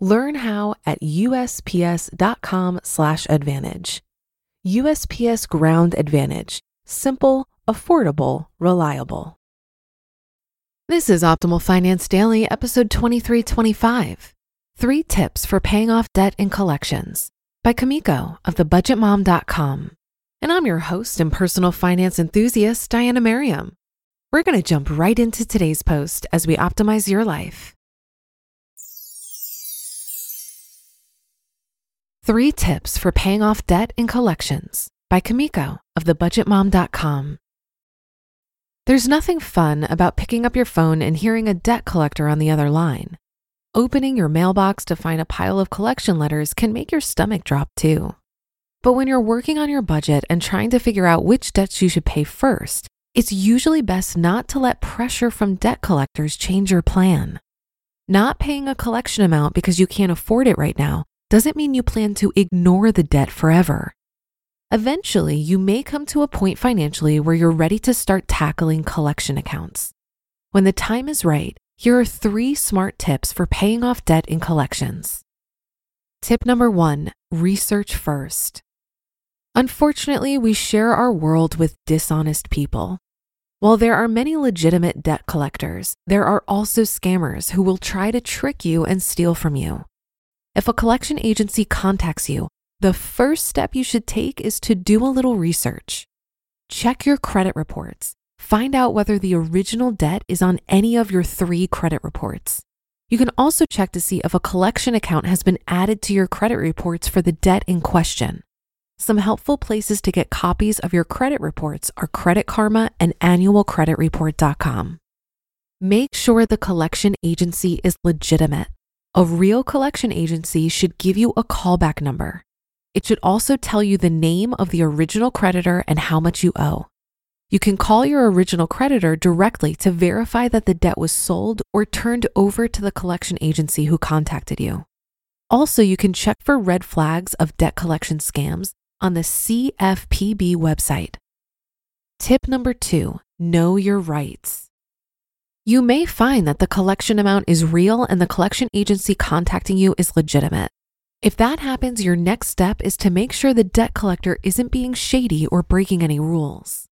Learn how at usps.com/advantage. USPS Ground Advantage: simple, affordable, reliable. This is Optimal Finance Daily, episode 2325. 3 tips for paying off debt in collections by Kumiko of thebudgetmom.com. And I'm your host and personal finance enthusiast, Diania Merriam. We're going to jump right into today's post as we optimize your life. Three Tips for Paying Off Debt in Collections by Kumiko of thebudgetmom.com. There's nothing fun about picking up your phone and hearing a debt collector on the other line. Opening your mailbox to find a pile of collection letters can make your stomach drop too. But when you're working on your budget and trying to figure out which debts you should pay first, it's usually best not to let pressure from debt collectors change your plan. Not paying a collection amount because you can't afford it right now doesn't mean you plan to ignore the debt forever. Eventually, you may come to a point financially where you're ready to start tackling collection accounts. When the time is right, here are three smart tips for paying off debt in collections. Tip number one research first. Unfortunately, we share our world with dishonest people. While there are many legitimate debt collectors, there are also scammers who will try to trick you and steal from you. If a collection agency contacts you, the first step you should take is to do a little research. Check your credit reports. Find out whether the original debt is on any of your three credit reports. You can also check to see if a collection account has been added to your credit reports for the debt in question. Some helpful places to get copies of your credit reports are Credit Karma and annualcreditreport.com. Make sure the collection agency is legitimate. A real collection agency should give you a callback number. It should also tell you the name of the original creditor and how much you owe. You can call your original creditor directly to verify that the debt was sold or turned over to the collection agency who contacted you. Also, you can check for red flags of debt collection scams on the CFPB website. Tip number two know your rights. You may find that the collection amount is real and the collection agency contacting you is legitimate. If that happens, your next step is to make sure the debt collector isn't being shady or breaking any rules.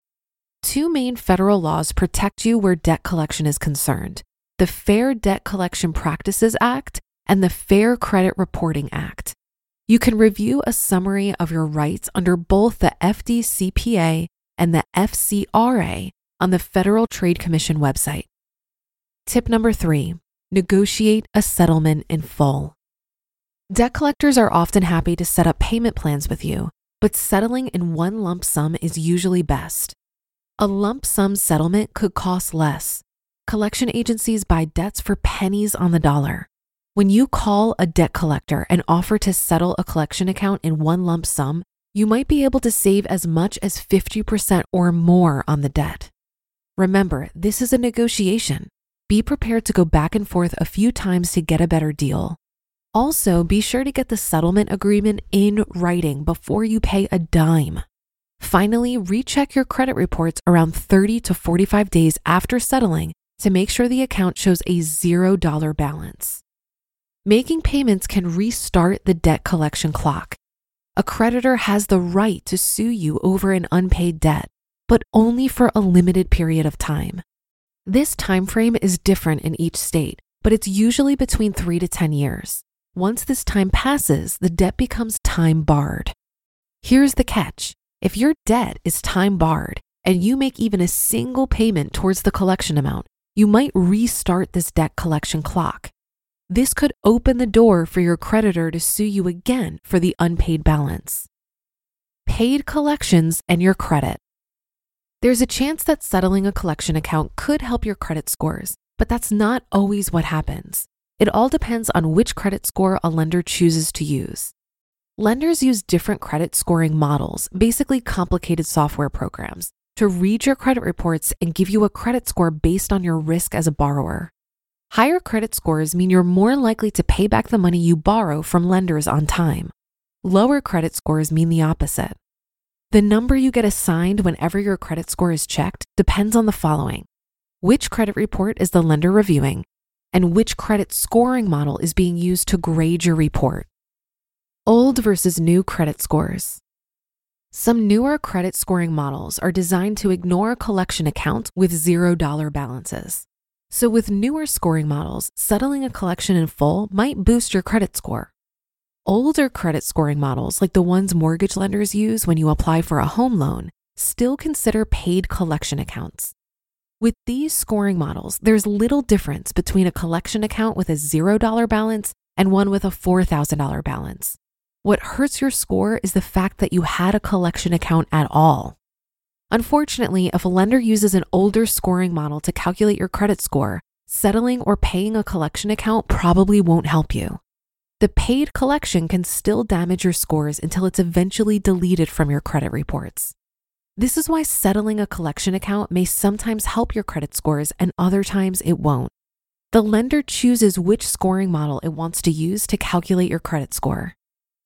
Two main federal laws protect you where debt collection is concerned the Fair Debt Collection Practices Act and the Fair Credit Reporting Act. You can review a summary of your rights under both the FDCPA and the FCRA on the Federal Trade Commission website. Tip number three negotiate a settlement in full. Debt collectors are often happy to set up payment plans with you, but settling in one lump sum is usually best. A lump sum settlement could cost less. Collection agencies buy debts for pennies on the dollar. When you call a debt collector and offer to settle a collection account in one lump sum, you might be able to save as much as 50% or more on the debt. Remember, this is a negotiation. Be prepared to go back and forth a few times to get a better deal. Also, be sure to get the settlement agreement in writing before you pay a dime. Finally, recheck your credit reports around 30 to 45 days after settling to make sure the account shows a $0 balance. Making payments can restart the debt collection clock. A creditor has the right to sue you over an unpaid debt, but only for a limited period of time. This time frame is different in each state, but it's usually between 3 to 10 years. Once this time passes, the debt becomes time barred. Here's the catch. If your debt is time barred and you make even a single payment towards the collection amount, you might restart this debt collection clock. This could open the door for your creditor to sue you again for the unpaid balance. Paid collections and your credit. There's a chance that settling a collection account could help your credit scores, but that's not always what happens. It all depends on which credit score a lender chooses to use. Lenders use different credit scoring models, basically complicated software programs, to read your credit reports and give you a credit score based on your risk as a borrower. Higher credit scores mean you're more likely to pay back the money you borrow from lenders on time. Lower credit scores mean the opposite. The number you get assigned whenever your credit score is checked depends on the following which credit report is the lender reviewing, and which credit scoring model is being used to grade your report. Old versus new credit scores. Some newer credit scoring models are designed to ignore collection account with $0 balances. So, with newer scoring models, settling a collection in full might boost your credit score. Older credit scoring models, like the ones mortgage lenders use when you apply for a home loan, still consider paid collection accounts. With these scoring models, there's little difference between a collection account with a $0 balance and one with a $4,000 balance. What hurts your score is the fact that you had a collection account at all. Unfortunately, if a lender uses an older scoring model to calculate your credit score, settling or paying a collection account probably won't help you. The paid collection can still damage your scores until it's eventually deleted from your credit reports. This is why settling a collection account may sometimes help your credit scores and other times it won't. The lender chooses which scoring model it wants to use to calculate your credit score.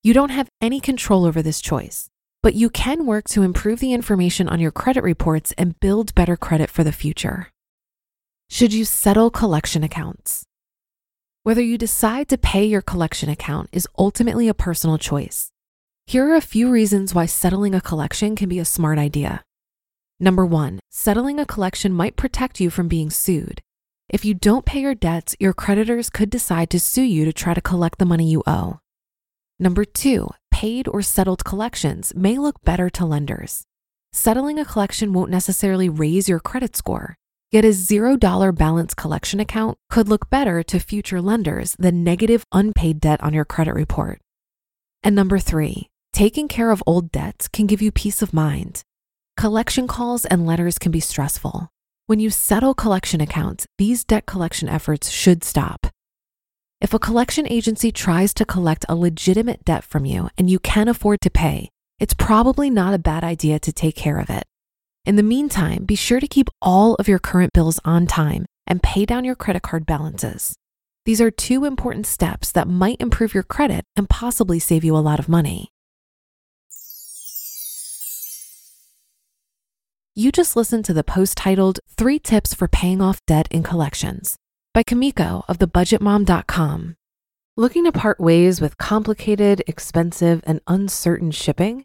You don't have any control over this choice but you can work to improve the information on your credit reports and build better credit for the future. Should you settle collection accounts? Whether you decide to pay your collection account is ultimately a personal choice. Here are a few reasons why settling a collection can be a smart idea. Number one, settling a collection might protect you from being sued. If you don't pay your debts, your creditors could decide to sue you to try to collect the money you owe. Number two, paid or settled collections may look better to lenders. Settling a collection won't necessarily raise your credit score, yet a $0 balance collection account could look better to future lenders than negative unpaid debt on your credit report. And number three, taking care of old debts can give you peace of mind. Collection calls and letters can be stressful. When you settle collection accounts, these debt collection efforts should stop. If a collection agency tries to collect a legitimate debt from you and you can afford to pay, it's probably not a bad idea to take care of it. In the meantime, be sure to keep all of your current bills on time and pay down your credit card balances. These are two important steps that might improve your credit and possibly save you a lot of money. You just listened to the post titled Three Tips for Paying Off Debt in Collections by Kumiko of thebudgetmom.com. Looking to part ways with complicated, expensive, and uncertain shipping?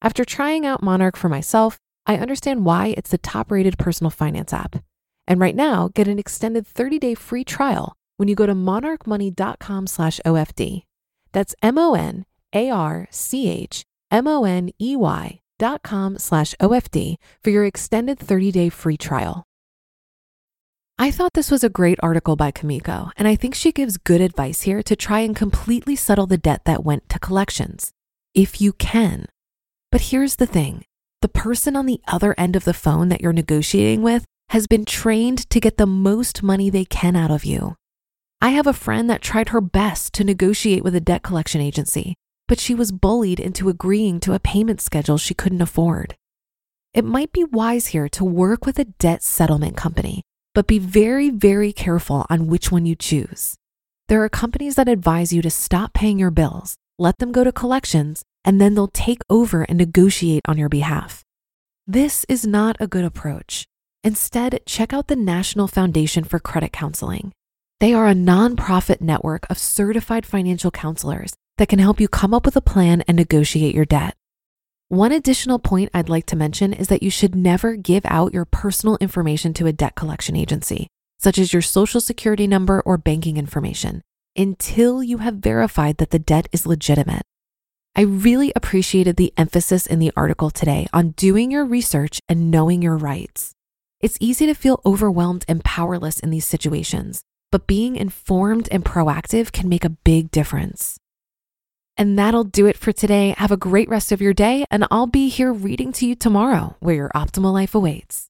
After trying out Monarch for myself, I understand why it's the top-rated personal finance app. And right now, get an extended 30-day free trial when you go to monarchmoney.com slash OFD. That's M O N A R C H M O N E Y dot com slash OFD for your extended 30 day free trial. I thought this was a great article by Kumiko, and I think she gives good advice here to try and completely settle the debt that went to collections. If you can. But here's the thing the person on the other end of the phone that you're negotiating with has been trained to get the most money they can out of you. I have a friend that tried her best to negotiate with a debt collection agency, but she was bullied into agreeing to a payment schedule she couldn't afford. It might be wise here to work with a debt settlement company, but be very, very careful on which one you choose. There are companies that advise you to stop paying your bills, let them go to collections, and then they'll take over and negotiate on your behalf. This is not a good approach. Instead, check out the National Foundation for Credit Counseling. They are a nonprofit network of certified financial counselors that can help you come up with a plan and negotiate your debt. One additional point I'd like to mention is that you should never give out your personal information to a debt collection agency, such as your social security number or banking information, until you have verified that the debt is legitimate. I really appreciated the emphasis in the article today on doing your research and knowing your rights. It's easy to feel overwhelmed and powerless in these situations, but being informed and proactive can make a big difference. And that'll do it for today. Have a great rest of your day, and I'll be here reading to you tomorrow where your optimal life awaits.